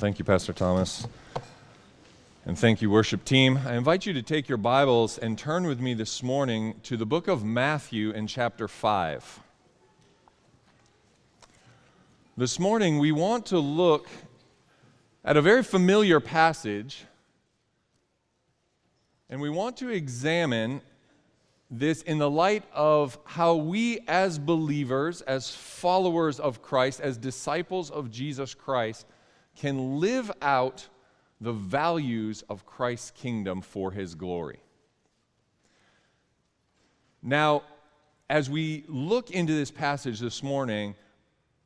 Thank you, Pastor Thomas. And thank you, worship team. I invite you to take your Bibles and turn with me this morning to the book of Matthew in chapter 5. This morning, we want to look at a very familiar passage, and we want to examine this in the light of how we, as believers, as followers of Christ, as disciples of Jesus Christ, can live out the values of Christ's kingdom for his glory. Now, as we look into this passage this morning,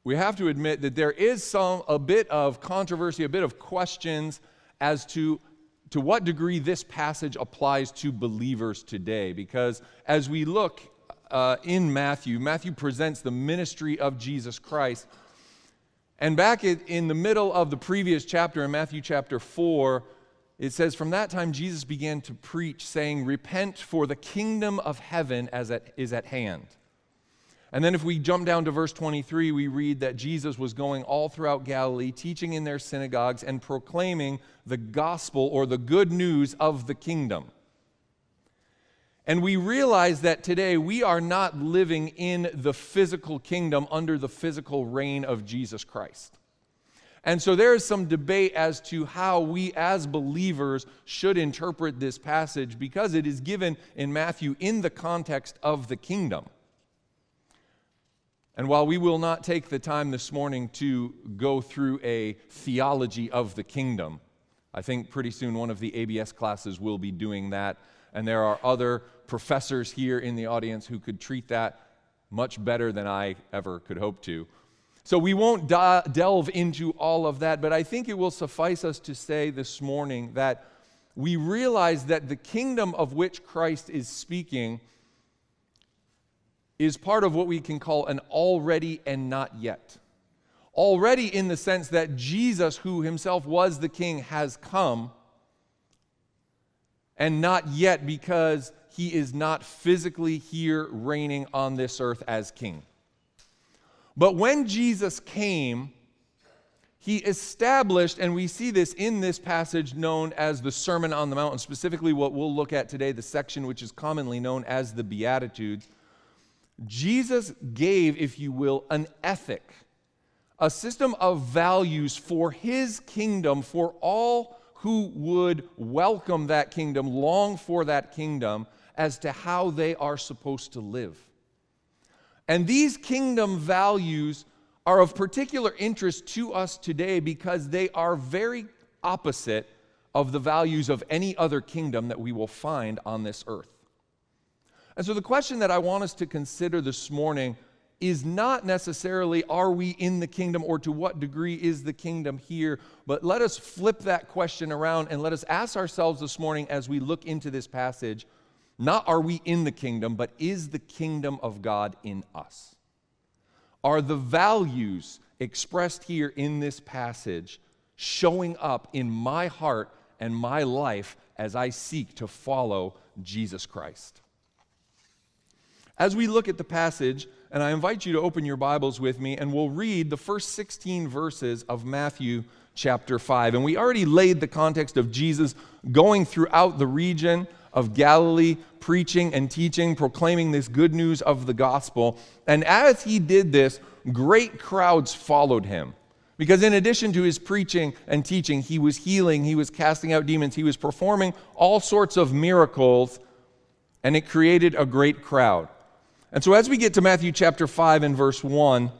we have to admit that there is some a bit of controversy, a bit of questions as to to what degree this passage applies to believers today. Because as we look uh, in Matthew, Matthew presents the ministry of Jesus Christ. And back in the middle of the previous chapter, in Matthew chapter 4, it says, From that time Jesus began to preach, saying, Repent, for the kingdom of heaven is at hand. And then, if we jump down to verse 23, we read that Jesus was going all throughout Galilee, teaching in their synagogues and proclaiming the gospel or the good news of the kingdom. And we realize that today we are not living in the physical kingdom under the physical reign of Jesus Christ. And so there is some debate as to how we as believers should interpret this passage because it is given in Matthew in the context of the kingdom. And while we will not take the time this morning to go through a theology of the kingdom, I think pretty soon one of the ABS classes will be doing that. And there are other professors here in the audience who could treat that much better than I ever could hope to. So we won't da- delve into all of that, but I think it will suffice us to say this morning that we realize that the kingdom of which Christ is speaking is part of what we can call an already and not yet. Already, in the sense that Jesus, who himself was the king, has come, and not yet because he is not physically here reigning on this earth as king. But when Jesus came, he established, and we see this in this passage known as the Sermon on the Mount, and specifically what we'll look at today, the section which is commonly known as the Beatitudes. Jesus gave, if you will, an ethic, a system of values for his kingdom, for all who would welcome that kingdom, long for that kingdom, as to how they are supposed to live. And these kingdom values are of particular interest to us today because they are very opposite of the values of any other kingdom that we will find on this earth. And so, the question that I want us to consider this morning is not necessarily are we in the kingdom or to what degree is the kingdom here, but let us flip that question around and let us ask ourselves this morning as we look into this passage not are we in the kingdom, but is the kingdom of God in us? Are the values expressed here in this passage showing up in my heart and my life as I seek to follow Jesus Christ? As we look at the passage, and I invite you to open your Bibles with me, and we'll read the first 16 verses of Matthew chapter 5. And we already laid the context of Jesus going throughout the region of Galilee, preaching and teaching, proclaiming this good news of the gospel. And as he did this, great crowds followed him. Because in addition to his preaching and teaching, he was healing, he was casting out demons, he was performing all sorts of miracles, and it created a great crowd. And so, as we get to Matthew chapter 5 and verse 1,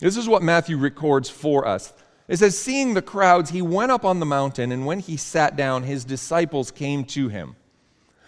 this is what Matthew records for us. It says, Seeing the crowds, he went up on the mountain, and when he sat down, his disciples came to him.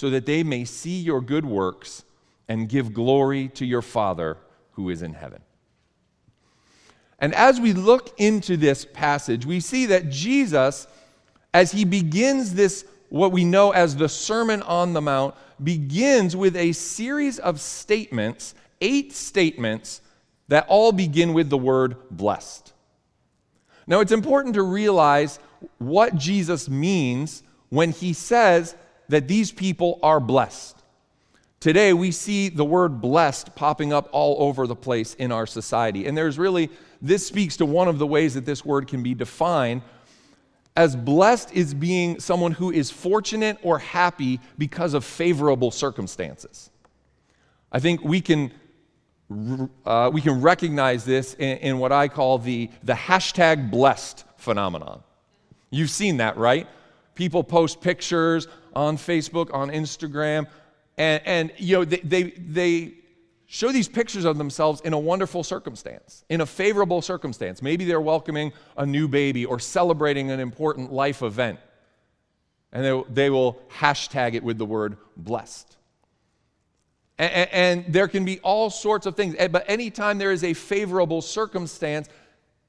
so that they may see your good works and give glory to your Father who is in heaven. And as we look into this passage, we see that Jesus, as he begins this, what we know as the Sermon on the Mount, begins with a series of statements, eight statements, that all begin with the word blessed. Now, it's important to realize what Jesus means when he says that these people are blessed. Today, we see the word blessed popping up all over the place in our society. And there's really, this speaks to one of the ways that this word can be defined. As blessed is being someone who is fortunate or happy because of favorable circumstances. I think we can, uh, we can recognize this in, in what I call the, the hashtag blessed phenomenon. You've seen that, right? People post pictures on Facebook, on Instagram, and, and you know, they, they, they show these pictures of themselves in a wonderful circumstance, in a favorable circumstance. Maybe they're welcoming a new baby or celebrating an important life event. And they, they will hashtag it with the word blessed. And, and, there can be all sorts of things. But anytime there is a favorable circumstance,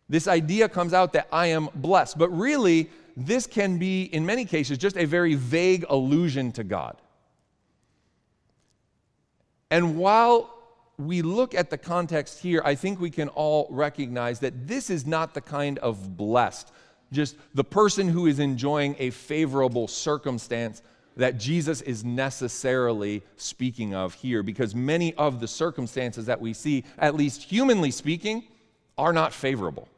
this idea comes out that I am blessed. But really, this can be, in many cases, just a very vague allusion to God. And while we look at the context here, I think we can all recognize that this is not the kind of blessed, just the person who is enjoying a favorable circumstance that Jesus is necessarily speaking of here, because many of the circumstances that we see, at least humanly speaking, are not favorable.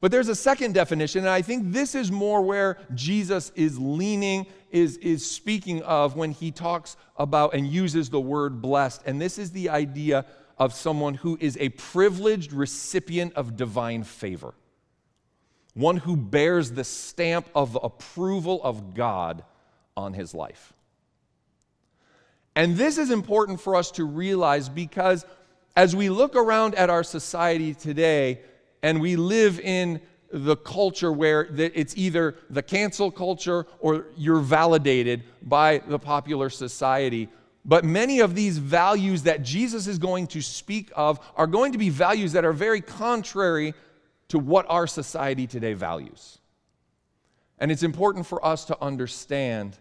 But there's a second definition, and I think this is more where Jesus is leaning, is, is speaking of when he talks about and uses the word blessed. And this is the idea of someone who is a privileged recipient of divine favor, one who bears the stamp of approval of God on his life. And this is important for us to realize because as we look around at our society today, and we live in the culture where it's either the cancel culture or you're validated by the popular society. But many of these values that Jesus is going to speak of are going to be values that are very contrary to what our society today values. And it's important for us to understand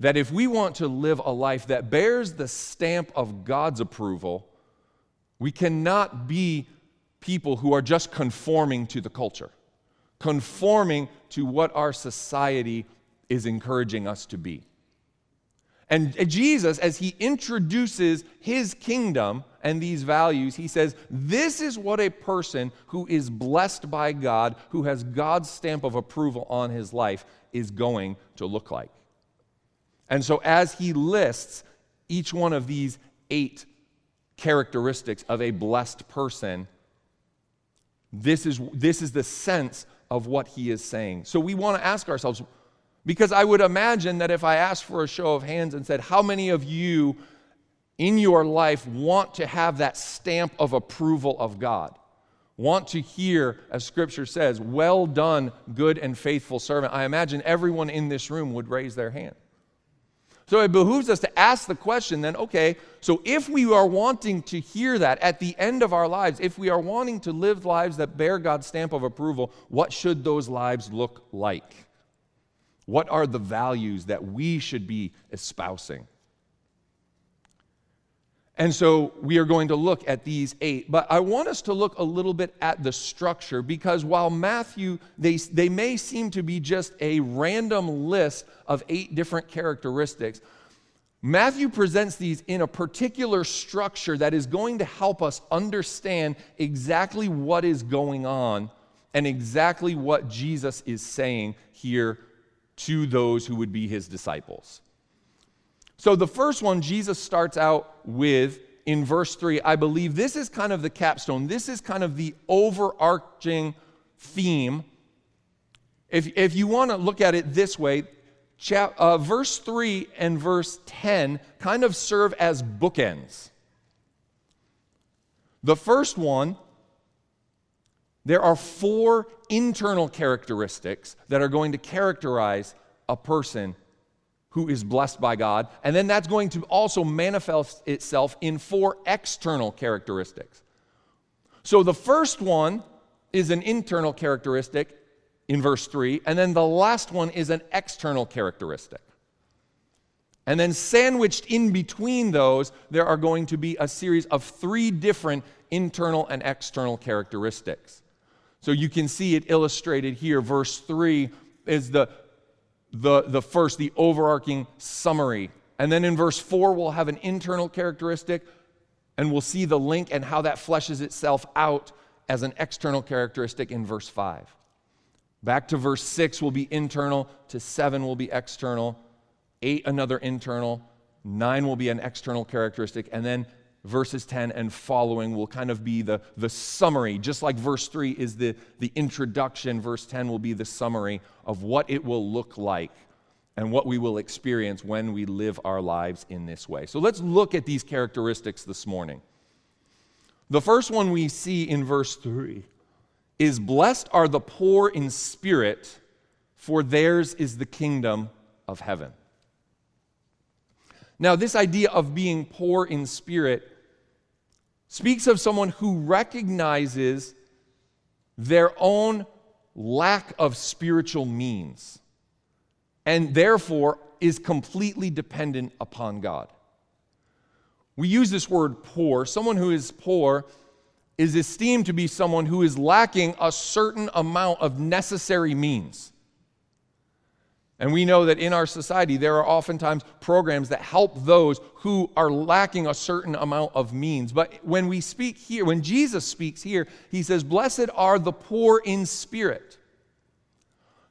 that if we want to live a life that bears the stamp of God's approval, we cannot be people who are just conforming to the culture, conforming to what our society is encouraging us to be. And Jesus, as he introduces his kingdom and these values, he says, This is what a person who is blessed by God, who has God's stamp of approval on his life, is going to look like. And so, as he lists each one of these eight characteristics of a blessed person, this is, this is the sense of what he is saying. So we want to ask ourselves, because I would imagine that if I asked for a show of hands and said, How many of you in your life want to have that stamp of approval of God? Want to hear, as scripture says, well done, good and faithful servant? I imagine everyone in this room would raise their hand. So it behooves us to ask the question then, okay, so if we are wanting to hear that at the end of our lives, if we are wanting to live lives that bear God's stamp of approval, what should those lives look like? What are the values that we should be espousing? And so we are going to look at these eight. But I want us to look a little bit at the structure because while Matthew, they, they may seem to be just a random list of eight different characteristics, Matthew presents these in a particular structure that is going to help us understand exactly what is going on and exactly what Jesus is saying here to those who would be his disciples. So, the first one, Jesus starts out with in verse 3. I believe this is kind of the capstone, this is kind of the overarching theme. If, if you want to look at it this way, chap, uh, verse 3 and verse 10 kind of serve as bookends. The first one, there are four internal characteristics that are going to characterize a person who is blessed by God. And then that's going to also manifest itself in four external characteristics. So the first one is an internal characteristic in verse 3, and then the last one is an external characteristic. And then sandwiched in between those, there are going to be a series of three different internal and external characteristics. So you can see it illustrated here. Verse 3 is the, the, the first, the overarching summary. And then in verse 4, we'll have an internal characteristic, and we'll see the link and how that fleshes itself out as an external characteristic in verse 5. Back to verse 6 will be internal, to 7 will be external, 8 another internal, 9 will be an external characteristic, and then verses 10 and following will kind of be the, the summary. Just like verse 3 is the, the introduction, verse 10 will be the summary of what it will look like and what we will experience when we live our lives in this way. So let's look at these characteristics this morning. The first one we see in verse 3 is blessed are the poor in spirit, for theirs is the kingdom of heaven. Now, this idea of being poor in spirit speaks of someone who recognizes their own lack of spiritual means and therefore is completely dependent upon God. We use this word poor. Someone who is poor is esteemed to be someone who is lacking a certain amount of necessary means. And we know that in our society, there are oftentimes programs that help those who are lacking a certain amount of means. But when we speak here, when Jesus speaks here, he says, Blessed are the poor in spirit.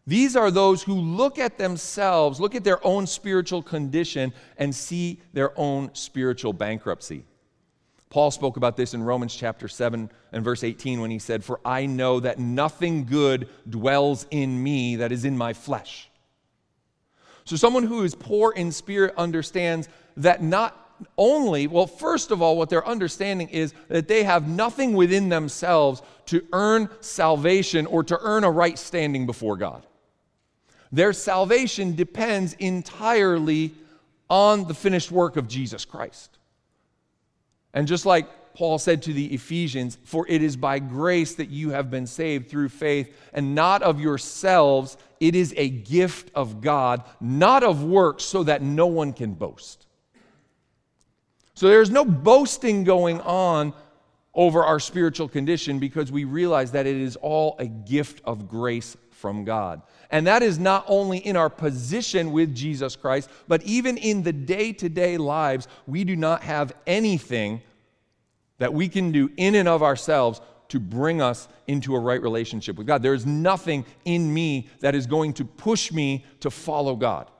These are those who look at themselves, look at their own spiritual condition, and see their own spiritual bankruptcy. Paul spoke about this in Romans chapter 7 and verse 18 when he said, For I know that nothing good dwells in me that is in my flesh. So, someone who is poor in spirit understands that not only, well, first of all, what they're understanding is that they have nothing within themselves to earn salvation or to earn a right standing before God. Their salvation depends entirely on the finished work of Jesus Christ. And just like Paul said to the Ephesians, for it is by grace that you have been saved through faith, and not of yourselves. It is a gift of God, not of works, so that no one can boast. So there's no boasting going on over our spiritual condition because we realize that it is all a gift of grace from God. And that is not only in our position with Jesus Christ, but even in the day to day lives, we do not have anything that we can do in and of ourselves to bring us into a right relationship with God. There is nothing in me that is going to push me to follow God.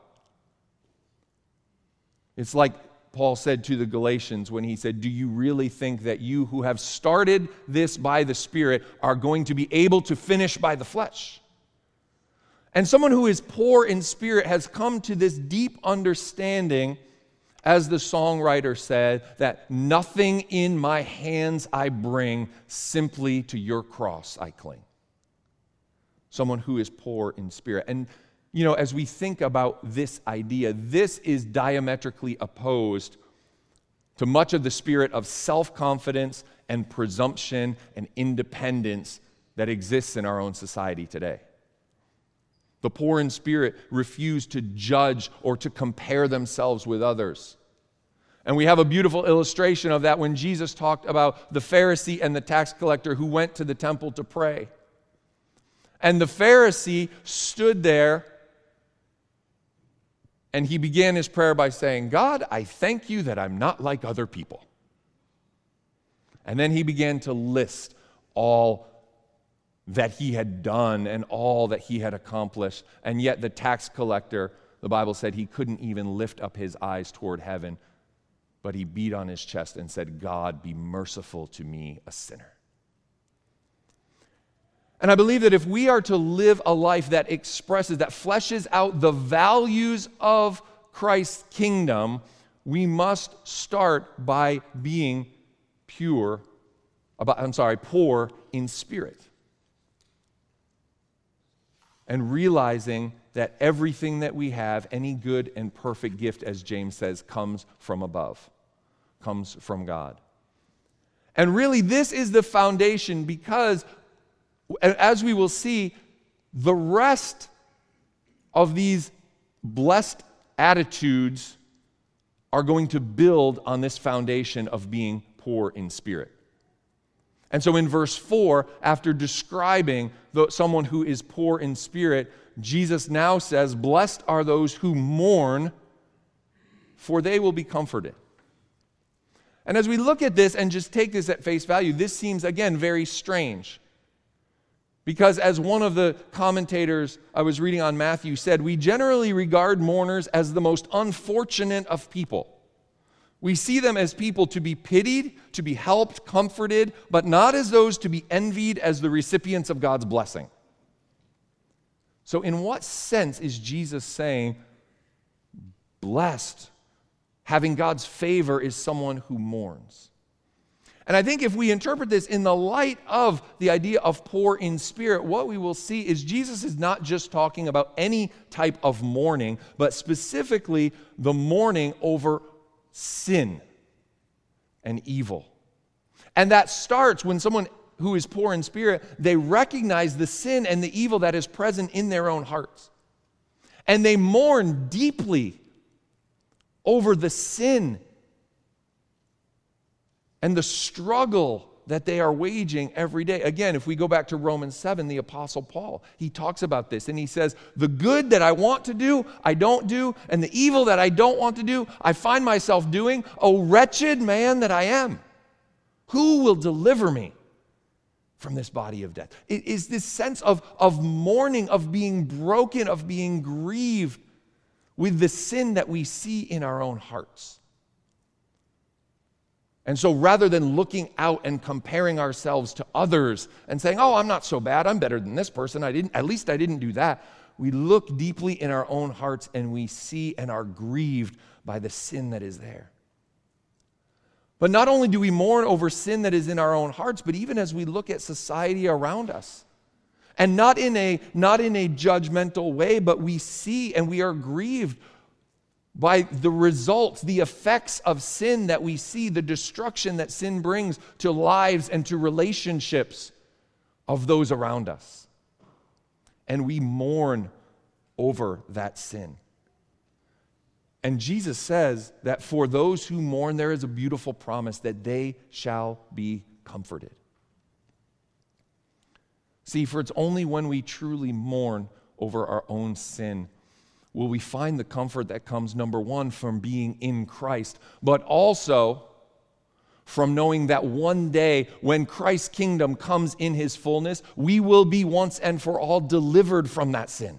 It's like Paul said to the Galatians when he said, Do you really think that you who have started this by the Spirit are going to be able to finish by the flesh? And someone who is poor in spirit has come to this deep understanding as the songwriter said, that nothing in my hands I bring, simply to your cross I cling. Someone who is poor in spirit. And, you know, as we think about this idea, this is diametrically opposed to much of the spirit of self confidence and presumption and independence that exists in our own society today. The poor in spirit refuse to judge or to compare themselves with others. And we have a beautiful illustration of that when Jesus talked about the Pharisee and the tax collector who went to the temple to pray. And the Pharisee stood there and he began his prayer by saying, God, I thank you that I'm not like other people. And then he began to list all that he had done and all that he had accomplished. And yet, the tax collector, the Bible said he couldn't even lift up his eyes toward heaven, but he beat on his chest and said, God, be merciful to me, a sinner. And I believe that if we are to live a life that expresses, that fleshes out the values of Christ's kingdom, we must start by being pure, about, I'm sorry, poor in spirit. And realizing that everything that we have, any good and perfect gift, as James says, comes from above, comes from God. And really, this is the foundation because, as we will see, the rest of these blessed attitudes are going to build on this foundation of being poor in spirit. And so in verse 4, after describing the, someone who is poor in spirit, Jesus now says, Blessed are those who mourn, for they will be comforted. And as we look at this and just take this at face value, this seems, again, very strange. Because, as one of the commentators I was reading on Matthew said, we generally regard mourners as the most unfortunate of people. We see them as people to be pitied, to be helped, comforted, but not as those to be envied as the recipients of God's blessing. So, in what sense is Jesus saying, blessed, having God's favor, is someone who mourns? And I think if we interpret this in the light of the idea of poor in spirit, what we will see is Jesus is not just talking about any type of mourning, but specifically the mourning over sin and evil. And that starts when someone who is poor in spirit, they recognize the sin and the evil that is present in their own hearts. And they mourn deeply over the sin and the struggle that they are waging every day. Again, if we go back to Romans 7, the Apostle Paul, he talks about this and he says, The good that I want to do, I don't do, and the evil that I don't want to do, I find myself doing. O wretched man that I am, who will deliver me from this body of death? It is this sense of, of mourning, of being broken, of being grieved with the sin that we see in our own hearts. And so rather than looking out and comparing ourselves to others and saying, "Oh, I'm not so bad. I'm better than this person. I didn't at least I didn't do that." We look deeply in our own hearts and we see and are grieved by the sin that is there. But not only do we mourn over sin that is in our own hearts, but even as we look at society around us. And not in a not in a judgmental way, but we see and we are grieved by the results, the effects of sin that we see, the destruction that sin brings to lives and to relationships of those around us. And we mourn over that sin. And Jesus says that for those who mourn, there is a beautiful promise that they shall be comforted. See, for it's only when we truly mourn over our own sin will we find the comfort that comes, number one, from being in Christ, but also from knowing that one day when Christ's kingdom comes in his fullness, we will be once and for all delivered from that sin.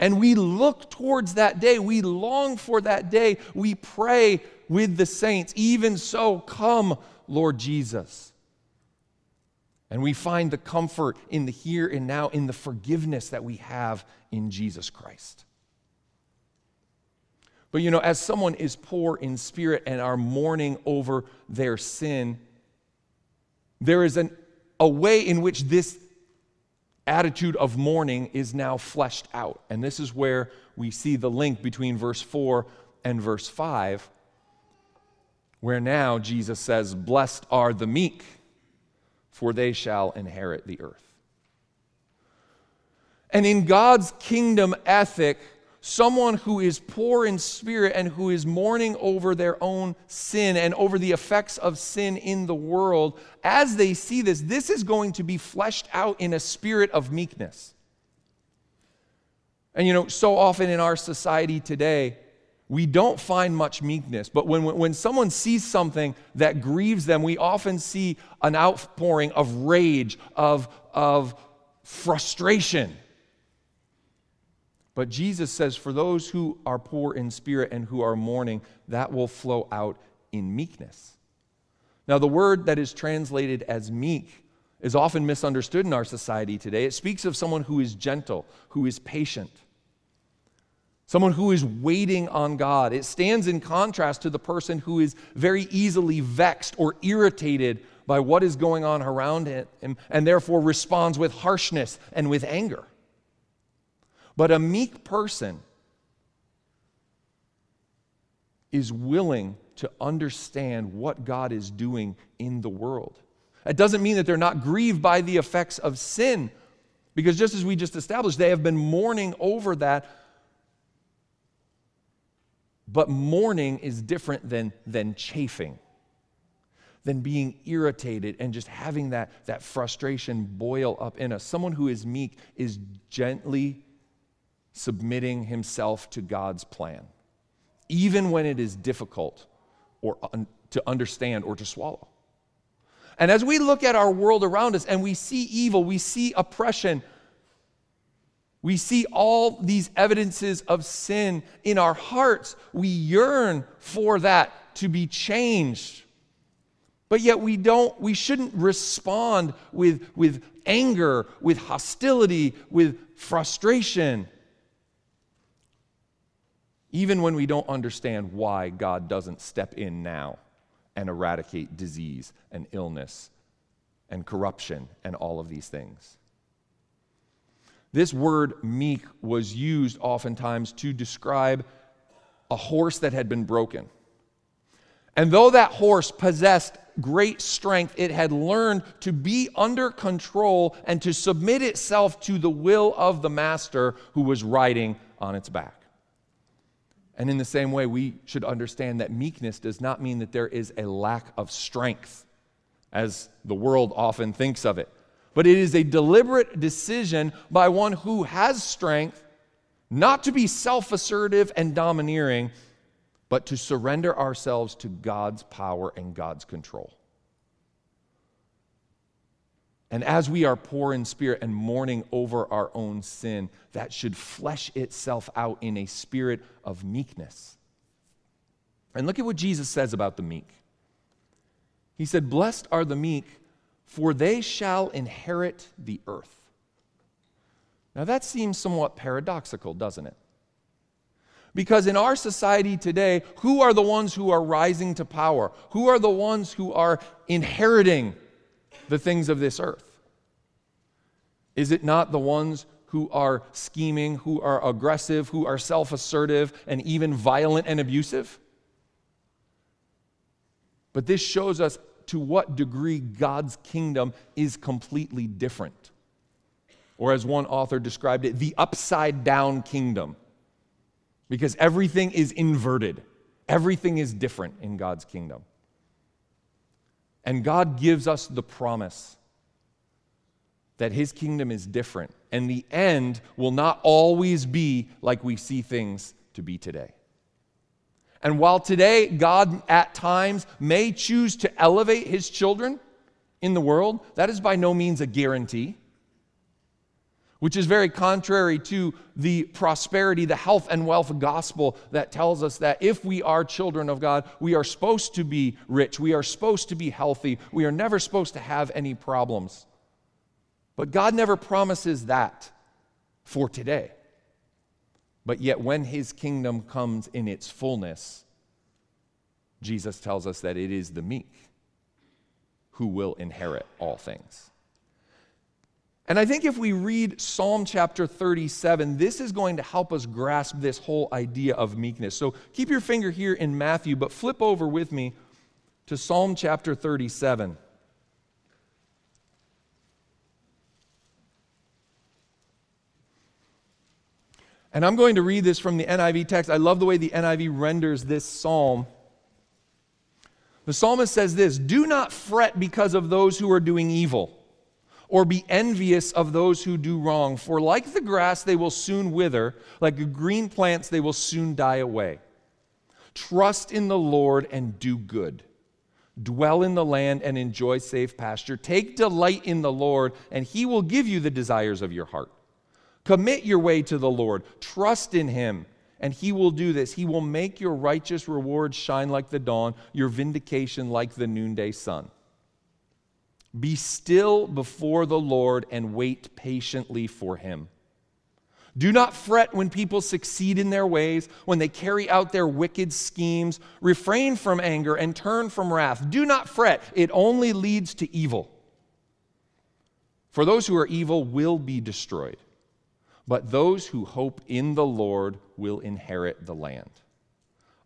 And we look towards that day. We long for that day. We pray with the saints, even so, come, Lord Jesus. And we find the comfort in the here and now, in the forgiveness that we have in Jesus Christ. But you know, as someone is poor in spirit and are mourning over their sin, there is an, a way in which this attitude of mourning is now fleshed out. And this is where we see the link between verse 4 and verse 5, where now Jesus says, Blessed are the meek for they shall inherit the earth. And in God's kingdom ethic, someone who is poor in spirit and who is mourning over their own sin and over the effects of sin in the world, as they see this, this is going to be fleshed out in a spirit of meekness. And you know, so often in our society today, we don't find much meekness. But when, when someone sees something that grieves them, we often see an outpouring of rage, of, of frustration. But Jesus says, for those who are poor in spirit and who are mourning, that will flow out in meekness. Now, the word that is translated as meek is often misunderstood in our society today. It speaks of someone who is gentle, who is patient, someone who is waiting on God. It stands in contrast to the person who is very easily vexed or irritated by what is going on around him and therefore responds with harshness and with anger. But a meek person is willing to understand what God is doing in the world. It doesn't mean that they're not grieved by the effects of sin, because just as we just established, they have been mourning over that. But mourning is different than, than chafing, than being irritated and just having that, that frustration boil up in us. Someone who is meek is gently submitting himself to God's plan, even when it is difficult or un- to understand or to swallow. And as we look at our world around us and we see evil, we see oppression, we see all these evidences of sin in our hearts, we yearn for that to be changed. But yet we don't, we shouldn't respond with, with anger, with hostility, with frustration even when we don't understand why God doesn't step in now and eradicate disease and illness and corruption and all of these things. This word meek was used oftentimes to describe a horse that had been broken. And though that horse possessed great strength, it had learned to be under control and to submit itself to the will of the master who was riding on its back. And in the same way, we should understand that meekness does not mean that there is a lack of strength, as the world often thinks of it. But it is a deliberate decision by one who has strength not to be self assertive and domineering, but to surrender ourselves to God's power and God's control. And as we are poor in spirit and mourning over our own sin, that should flesh itself out in a spirit of meekness. And look at what Jesus says about the meek. He said, Blessed are the meek, for they shall inherit the earth. Now that seems somewhat paradoxical, doesn't it? Because in our society today, who are the ones who are rising to power? Who are the ones who are inheriting the things of this earth? Is it not the ones who are scheming, who are aggressive, who are self assertive, and even violent and abusive? But this shows us to what degree God's kingdom is completely different. Or, as one author described it, the upside down kingdom. Because everything is inverted, everything is different in God's kingdom. And God gives us the promise that his kingdom is different, and the end will not always be like we see things to be today. And while today God at times may choose to elevate his children in the world, that is by no means a guarantee, which is very contrary to the prosperity, the health, and wealth gospel that tells us that if we are children of God, we are supposed to be rich, we are supposed to be healthy, we are never supposed to have any problems. But God never promises that for today. But yet, when his kingdom comes in its fullness, Jesus tells us that it is the meek who will inherit all things. And I think if we read Psalm chapter 37, this is going to help us grasp this whole idea of meekness. So keep your finger here in Matthew, but flip over with me to Psalm chapter 37. And I'm going to read this from the NIV text. I love the way the NIV renders this psalm. The psalmist says this Do not fret because of those who are doing evil, or be envious of those who do wrong. For like the grass, they will soon wither, like green plants, they will soon die away. Trust in the Lord and do good. Dwell in the land and enjoy safe pasture. Take delight in the Lord, and he will give you the desires of your heart. Commit your way to the Lord. Trust in him, and he will do this. He will make your righteous reward shine like the dawn, your vindication like the noonday sun. Be still before the Lord and wait patiently for him. Do not fret when people succeed in their ways, when they carry out their wicked schemes. Refrain from anger and turn from wrath. Do not fret, it only leads to evil. For those who are evil will be destroyed, but those who hope in the Lord will inherit the land.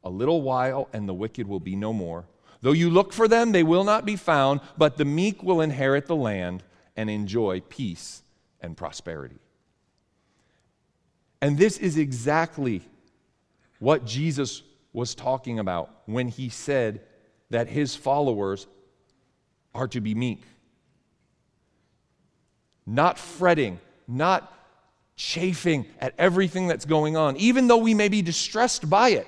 A little while, and the wicked will be no more. Though you look for them, they will not be found, but the meek will inherit the land and enjoy peace and prosperity. And this is exactly what Jesus was talking about when he said that his followers are to be meek. Not fretting, not chafing at everything that's going on, even though we may be distressed by it.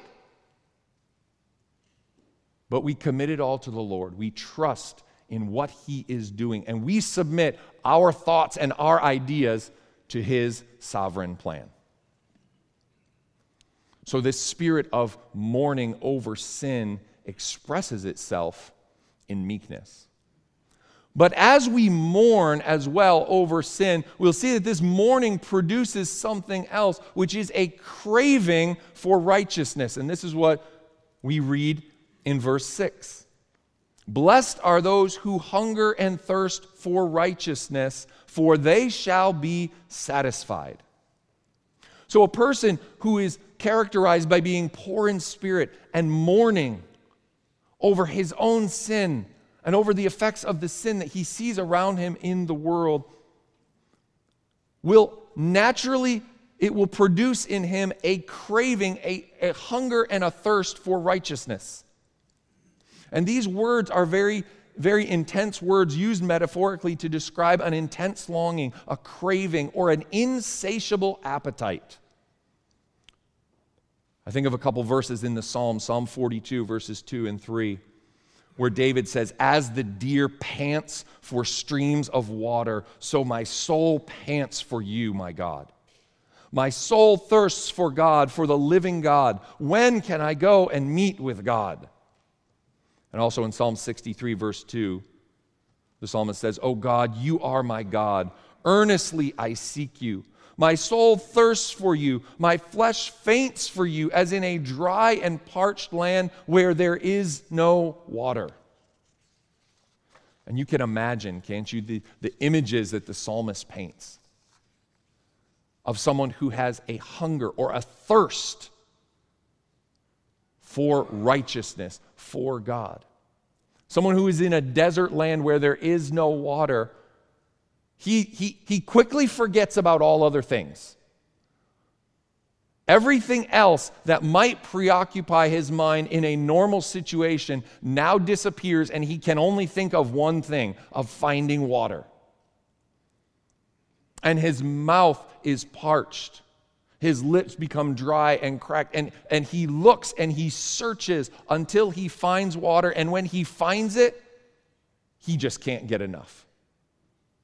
But we commit it all to the Lord. We trust in what He is doing, and we submit our thoughts and our ideas to His sovereign plan. So, this spirit of mourning over sin expresses itself in meekness. But as we mourn as well over sin, we'll see that this mourning produces something else, which is a craving for righteousness. And this is what we read in verse 6. Blessed are those who hunger and thirst for righteousness, for they shall be satisfied. So, a person who is characterized by being poor in spirit and mourning over his own sin and over the effects of the sin that he sees around him in the world will naturally it will produce in him a craving a, a hunger and a thirst for righteousness and these words are very very intense words used metaphorically to describe an intense longing, a craving, or an insatiable appetite. I think of a couple verses in the Psalm, Psalm 42, verses 2 and 3, where David says, As the deer pants for streams of water, so my soul pants for you, my God. My soul thirsts for God, for the living God. When can I go and meet with God? And also in Psalm 63, verse 2, the psalmist says, Oh God, you are my God. Earnestly I seek you. My soul thirsts for you. My flesh faints for you, as in a dry and parched land where there is no water. And you can imagine, can't you, the, the images that the psalmist paints of someone who has a hunger or a thirst for righteousness, for God. Someone who is in a desert land where there is no water he, he, he quickly forgets about all other things. Everything else that might preoccupy his mind in a normal situation now disappears, and he can only think of one thing of finding water. And his mouth is parched. His lips become dry and cracked, and, and he looks and he searches until he finds water. And when he finds it, he just can't get enough.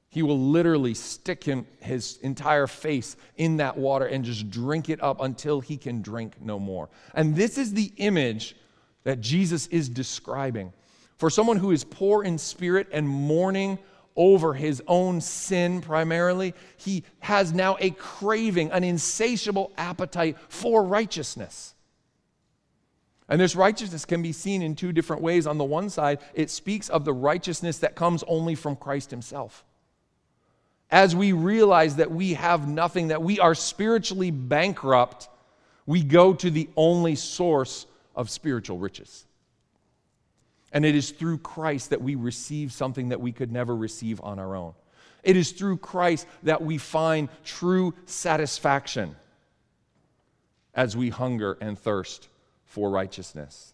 He will literally stick him, his entire face in that water and just drink it up until he can drink no more. And this is the image that Jesus is describing. For someone who is poor in spirit and mourning over his own sin primarily, he has now a craving, an insatiable appetite for righteousness. And this righteousness can be seen in two different ways. On the one side, it speaks of the righteousness that comes only from Christ himself as we realize that we have nothing, that we are spiritually bankrupt, we go to the only source of spiritual riches. And it is through Christ that we receive something that we could never receive on our own. It is through Christ that we find true satisfaction. as we hunger and thirst for righteousness.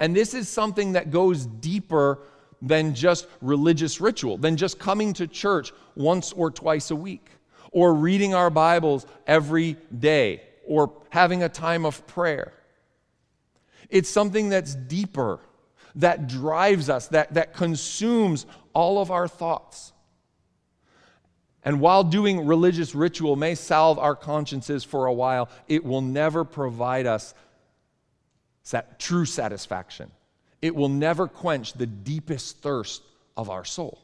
And this is something that goes deeper than just religious ritual, than just coming to church once or twice a week, or reading our Bibles every day, or having a time of prayer. It's something that's deeper, that drives us, that, that consumes all of our thoughts. And while doing religious ritual may salve our consciences for a while, it will never provide us true satisfaction. It will never quench the deepest thirst of our soul.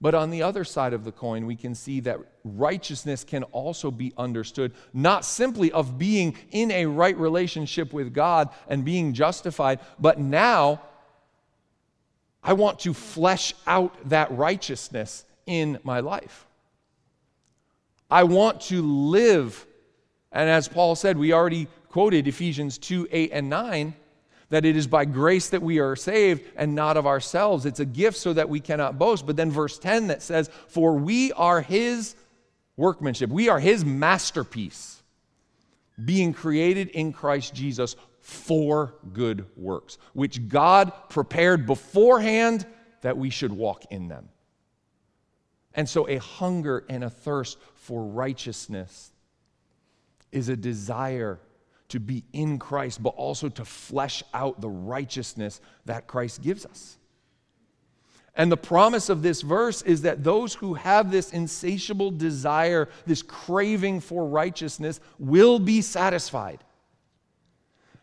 But on the other side of the coin, we can see that righteousness can also be understood not simply of being in a right relationship with God and being justified, but now I want to flesh out that righteousness in my life. I want to live, and as Paul said, we already quoted Ephesians 2 8 and 9 that it is by grace that we are saved and not of ourselves. It's a gift so that we cannot boast. But then verse 10 that says, For we are his workmanship, we are his masterpiece, being created in Christ Jesus for good works, which God prepared beforehand that we should walk in them. And so, a hunger and a thirst for righteousness is a desire to be in Christ, but also to flesh out the righteousness that Christ gives us. And the promise of this verse is that those who have this insatiable desire, this craving for righteousness, will be satisfied.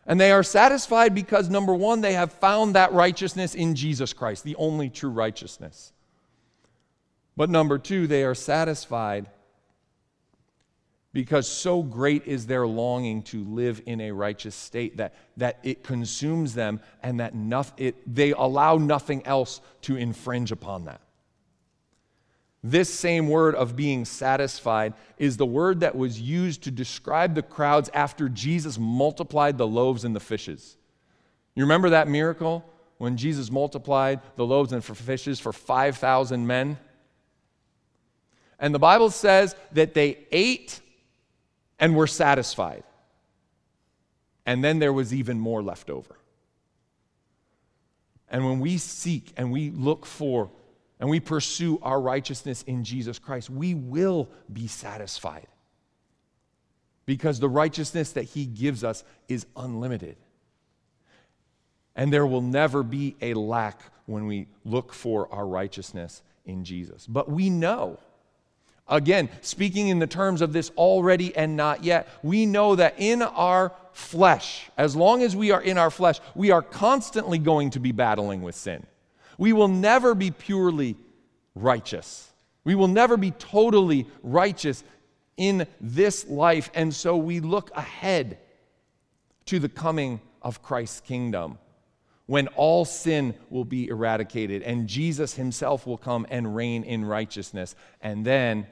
And they are satisfied because, number one, they have found that righteousness in Jesus Christ, the only true righteousness. But number two, they are satisfied because so great is their longing to live in a righteous state that, that it consumes them and that it, they allow nothing else to infringe upon that. This same word of being satisfied is the word that was used to describe the crowds after Jesus multiplied the loaves and the fishes. You remember that miracle when Jesus multiplied the loaves and fishes for 5,000 men? And the Bible says that they ate and were satisfied. And then there was even more left over. And when we seek and we look for and we pursue our righteousness in Jesus Christ, we will be satisfied. Because the righteousness that He gives us is unlimited. And there will never be a lack when we look for our righteousness in Jesus. But we know Again, speaking in the terms of this already and not yet, we know that in our flesh, as long as we are in our flesh, we are constantly going to be battling with sin. We will never be purely righteous. We will never be totally righteous in this life. And so we look ahead to the coming of Christ's kingdom when all sin will be eradicated and Jesus himself will come and reign in righteousness. And then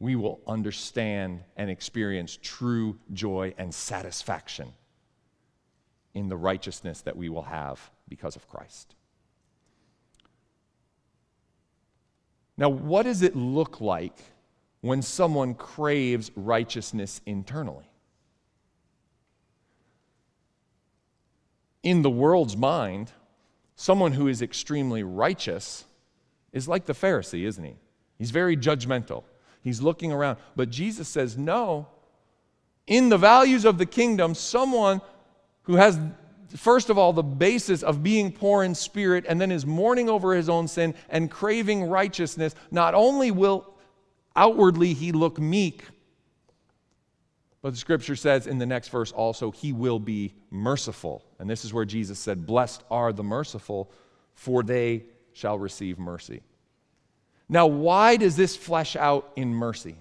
we will understand and experience true joy and satisfaction in the righteousness that we will have because of Christ. Now, what does it look like when someone craves righteousness internally? In the world's mind, someone who is extremely righteous is like the Pharisee, isn't he? He's very judgmental. He's looking around. But Jesus says, no. In the values of the kingdom, someone who has, first of all, the basis of being poor in spirit and then is mourning over his own sin and craving righteousness, not only will outwardly he look meek, but the scripture says in the next verse also, he will be merciful. And this is where Jesus said, Blessed are the merciful, for they shall receive mercy. Now, why does this flesh out in mercy?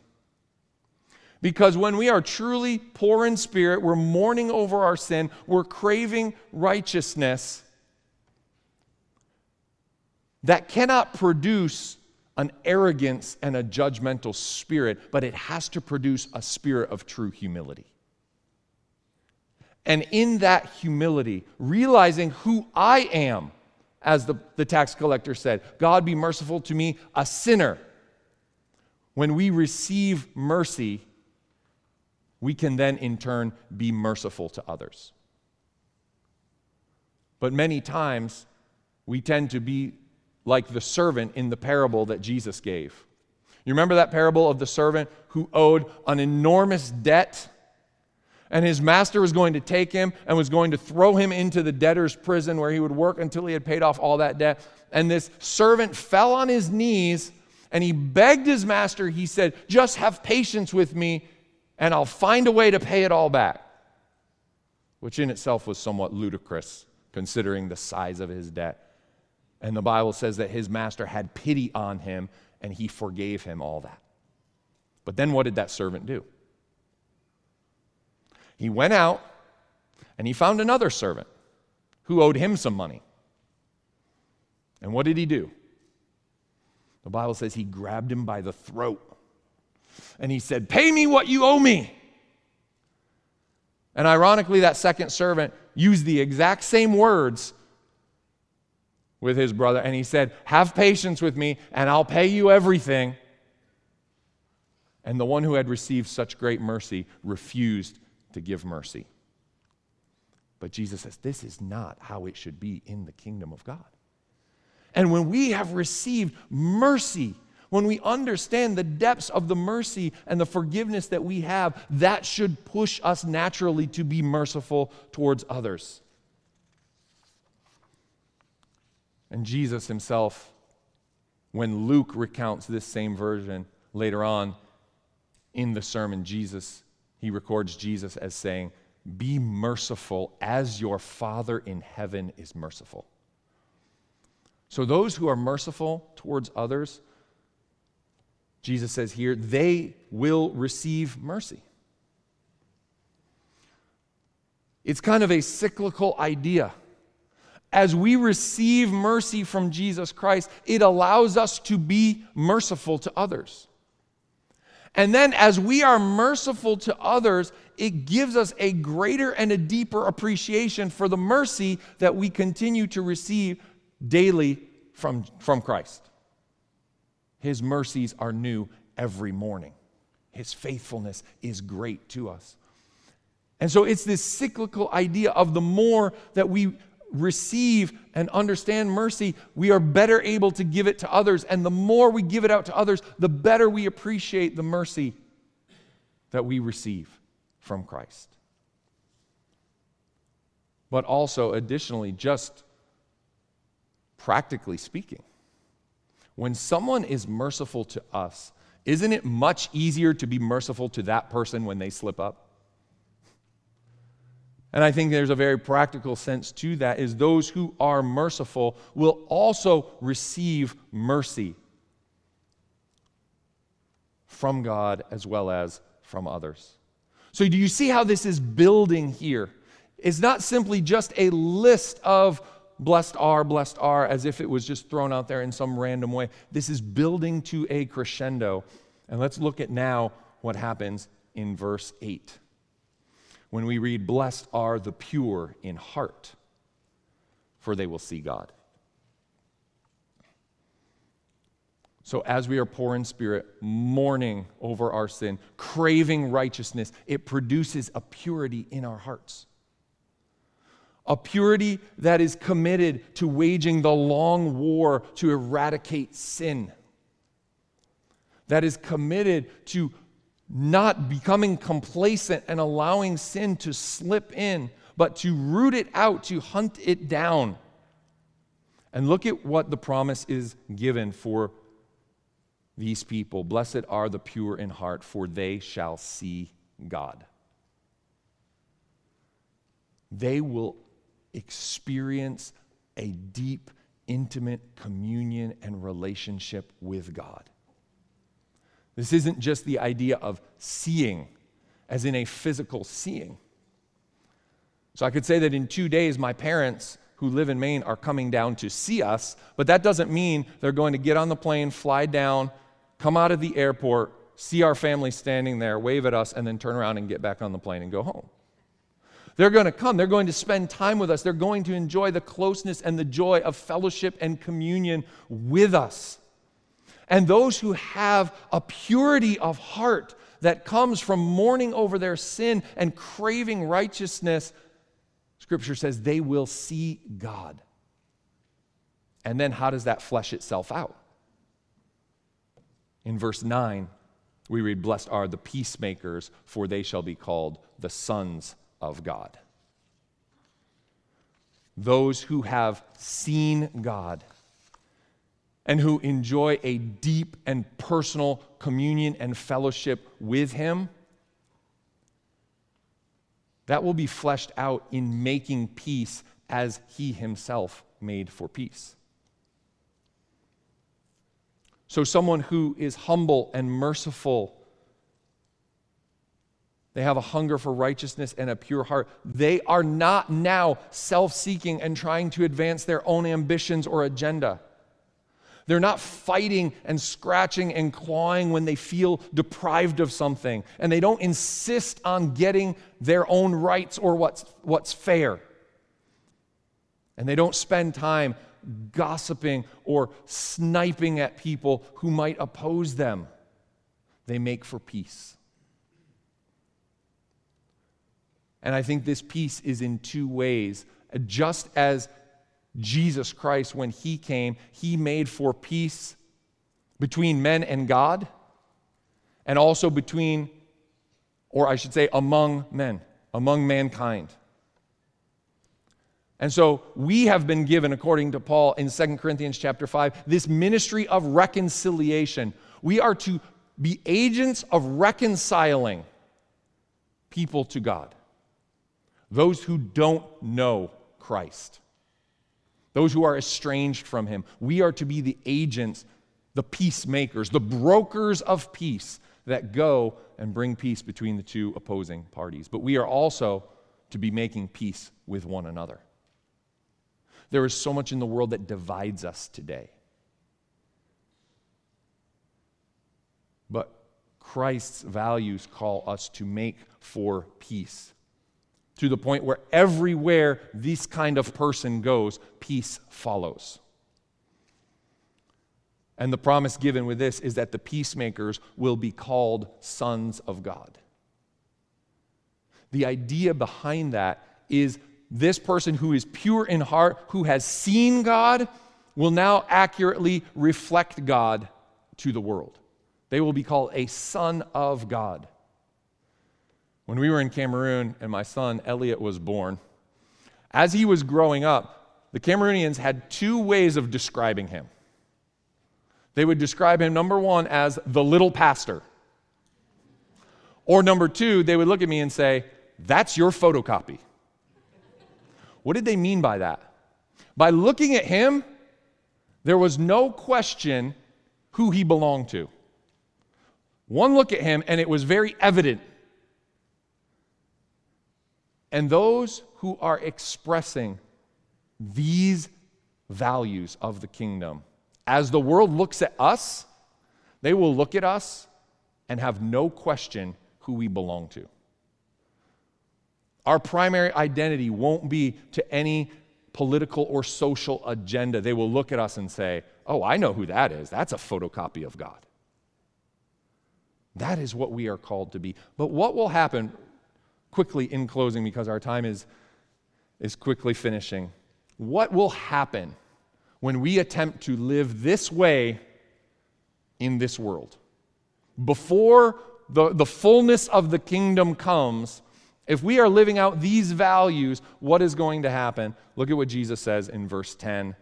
Because when we are truly poor in spirit, we're mourning over our sin, we're craving righteousness that cannot produce an arrogance and a judgmental spirit, but it has to produce a spirit of true humility. And in that humility, realizing who I am as the, the tax collector said, God be merciful to me, a sinner. When we receive mercy, we can then in turn be merciful to others. But many times, we tend to be like the servant in the parable that Jesus gave. You remember that parable of the servant who owed an enormous debt? And his master was going to take him and was going to throw him into the debtor's prison where he would work until he had paid off all that debt. And this servant fell on his knees and he begged his master. He said, Just have patience with me and I'll find a way to pay it all back. Which in itself was somewhat ludicrous considering the size of his debt. And the Bible says that his master had pity on him and he forgave him all that. But then what did that servant do? He went out and he found another servant who owed him some money. And what did he do? The Bible says he grabbed him by the throat and he said, Pay me what you owe me. And ironically, that second servant used the exact same words with his brother. And he said, Have patience with me, and I'll pay you everything. And the one who had received such great mercy refused to give mercy. But Jesus says, This is not how it should be in the kingdom of God. And when we have received mercy, when we understand the depths of the mercy and the forgiveness that we have, that should push us naturally to be merciful towards others. And Jesus himself, when Luke recounts this same version later on in the sermon, Jesus, he records Jesus as saying, Be merciful as your Father in heaven is merciful. So, those who are merciful towards others, Jesus says here, they will receive mercy. It's kind of a cyclical idea. As we receive mercy from Jesus Christ, it allows us to be merciful to others. And then, as we are merciful to others, it gives us a greater and a deeper appreciation for the mercy that we continue to receive daily from, from Christ. His mercies are new every morning. His faithfulness is great to us. And so it's this cyclical idea of the more that we receive and understand mercy, we are better able to give it to others. And the more we give it out to others, the better we appreciate the mercy that we receive from Christ. But also, additionally, just practically speaking, when someone is merciful to us, isn't it much easier to be merciful to that person when they slip up? And I think there's a very practical sense to that is those who are merciful will also receive mercy from God as well as from others. So do you see how this is building here? It's not simply just a list of blessed are, blessed are, as if it was just thrown out there in some random way. This is building to a crescendo. And let's look at now what happens in verse 8. When we read, Blessed are the pure in heart, for they will see God. So, as we are poor in spirit, mourning over our sin, craving righteousness, it produces a purity in our hearts a purity that is committed to waging the long war to eradicate sin, that is committed to not becoming complacent and allowing sin to slip in, but to root it out, to hunt it down. And look at what the promise is given for these people. Blessed are the pure in heart, for they shall see God. They will experience a deep, intimate communion and relationship with God. This isn't just the idea of seeing, as in a physical seeing. So I could say that in two days, my parents who live in Maine are coming down to see us, but that doesn't mean they're going to get on the plane, fly down, come out of the airport, see our family standing there, wave at us, and then turn around and get back on the plane and go home. They're going to come. They're going to spend time with us. They're going to enjoy the closeness and the joy of fellowship and communion with us. And those who have a purity of heart that comes from mourning over their sin and craving righteousness, Scripture says they will see God. And then how does that flesh itself out? In verse 9, we read, Blessed are the peacemakers, for they shall be called the sons of God. Those who have seen God and who enjoy a deep and personal communion and fellowship with Him, that will be fleshed out in making peace as He Himself made for peace. So, someone who is humble and merciful, they have a hunger for righteousness and a pure heart. They are not now self seeking and trying to advance their own ambitions or agenda. They're not fighting and scratching and clawing when they feel deprived of something. And they don't insist on getting their own rights or what's, what's fair. And they don't spend time gossiping or sniping at people who might oppose them. They make for peace. And I think this peace is in two ways. Just as Jesus Christ, when he came, he made for peace between men and God, and also between, or I should say, among men, among mankind. And so we have been given, according to Paul in 2 Corinthians chapter 5, this ministry of reconciliation. We are to be agents of reconciling people to God, those who don't know Christ those who are estranged from him. We are to be the agents, the peacemakers, the brokers of peace that go and bring peace between the two opposing parties. But we are also to be making peace with one another. There is so much in the world that divides us today. But Christ's values call us to make for peace to the point where everywhere this kind of person goes, peace follows. And the promise given with this is that the peacemakers will be called sons of God. The idea behind that is this person who is pure in heart, who has seen God, will now accurately reflect God to the world. They will be called a son of God. When we were in Cameroon and my son Elliot was born, as he was growing up, the Cameroonians had two ways of describing him. They would describe him, number one, as the little pastor. Or number two, they would look at me and say, That's your photocopy. What did they mean by that? By looking at him, there was no question who he belonged to. One look at him, and it was very evident and those who are expressing these values of the kingdom, as the world looks at us, they will look at us and have no question who we belong to. Our primary identity won't be to any political or social agenda. They will look at us and say, Oh, I know who that is. That's a photocopy of God. That is what we are called to be. But what will happen? Quickly in closing because our time is, is quickly finishing. What will happen when we attempt to live this way in this world? Before the, the fullness of the kingdom comes, if we are living out these values, what is going to happen? Look at what Jesus says in verse 10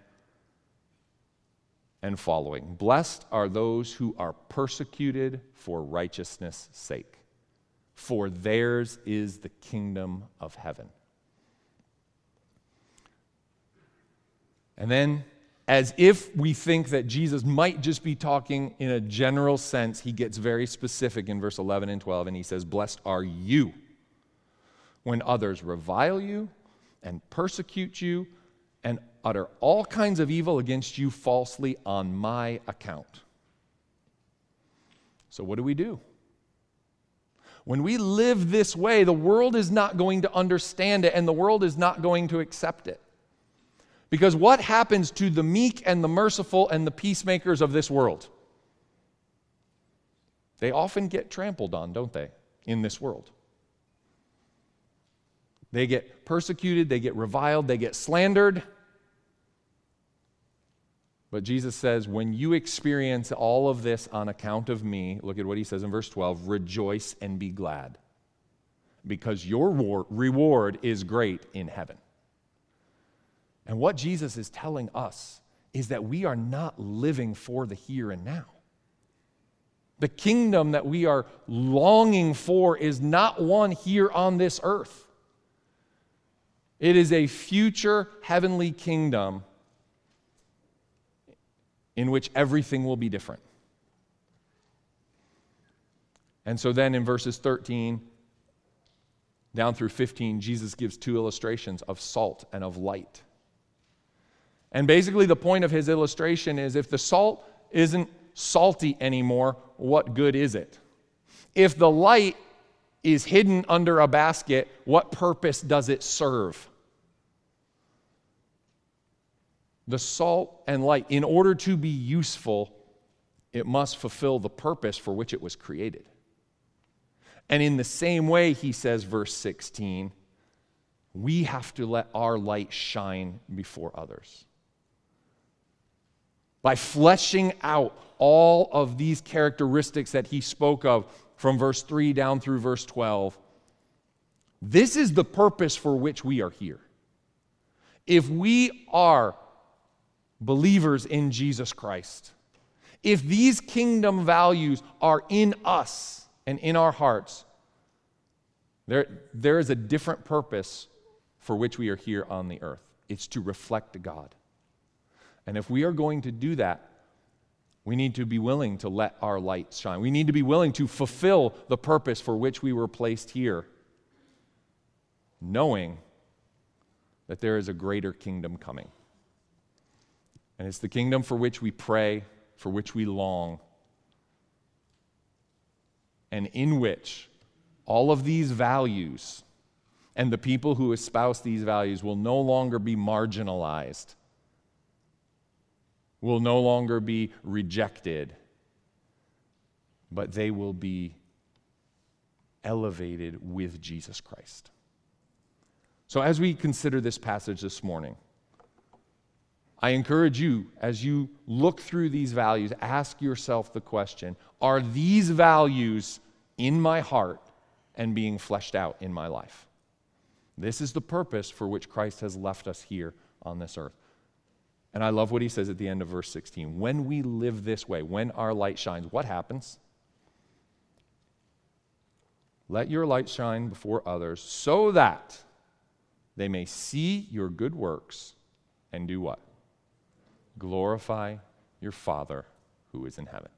and following. Blessed are those who are persecuted for righteousness' sake for theirs is the kingdom of heaven. And then, as if we think that Jesus might just be talking in a general sense, he gets very specific in verse 11 and 12, and he says, Blessed are you when others revile you and persecute you and utter all kinds of evil against you falsely on my account. So, what do we do? When we live this way, the world is not going to understand it and the world is not going to accept it. Because what happens to the meek and the merciful and the peacemakers of this world? they often get trampled on, don't they, in this world? They get persecuted, they get reviled, they get slandered. But Jesus says, when you experience all of this on account of me, look at what he says in verse 12 rejoice and be glad, because your reward is great in heaven. And what Jesus is telling us is that we are not living for the here and now. The kingdom that we are longing for is not one here on this earth. It is a future heavenly kingdom in which everything will be different. And so then in verses 13 down through 15, Jesus gives two illustrations of salt and of light. And basically, the point of his illustration is if the salt isn't salty anymore, what good is it? If the light is hidden under a basket, what purpose does it serve? The salt and light, in order to be useful, it must fulfill the purpose for which it was created. And in the same way, he says, verse 16, we have to let our light shine before others by fleshing out all of these characteristics that he spoke of from verse 3 down through verse 12. This is the purpose for which we are here. If we are believers in Jesus Christ, if these kingdom values are in us and in our hearts, there, there is a different purpose for which we are here on the earth. It's to reflect God. And if we are going to do that, we need to be willing to let our light shine. We need to be willing to fulfill the purpose for which we were placed here, knowing that there is a greater kingdom coming. And it's the kingdom for which we pray, for which we long, and in which all of these values and the people who espouse these values will no longer be marginalized will no longer be rejected, but they will be elevated with Jesus Christ. So, as we consider this passage this morning, I encourage you, as you look through these values, ask yourself the question Are these values in my heart and being fleshed out in my life? This is the purpose for which Christ has left us here on this earth. And I love what he says at the end of verse 16. When we live this way, when our light shines, what happens? Let your light shine before others so that they may see your good works and do what? Glorify your Father who is in heaven.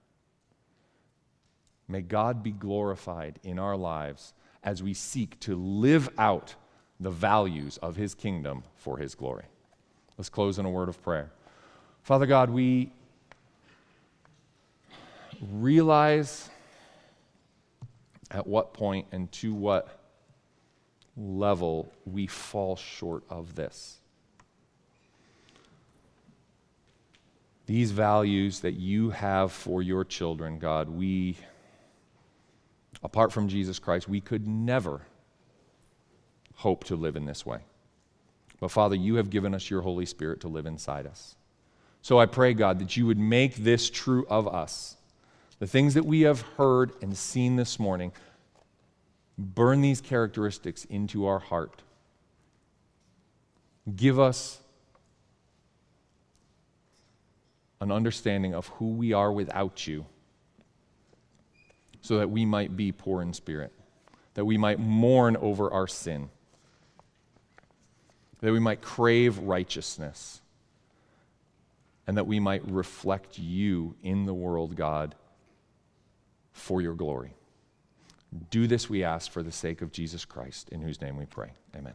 May God be glorified in our lives as we seek to live out the values of his kingdom for his glory. Let's close in a word of prayer. Father God, we realize at what point and to what level we fall short of this. These values that you have for your children, God, we, apart from Jesus Christ, we could never hope to live in this way. But Father, you have given us your Holy Spirit to live inside us. So I pray, God, that you would make this true of us. The things that we have heard and seen this morning, burn these characteristics into our heart. Give us an understanding of who we are without you so that we might be poor in spirit, that we might mourn over our sin that we might crave righteousness, and that we might reflect you in the world, God, for your glory. Do this, we ask, for the sake of Jesus Christ, in whose name we pray. Amen.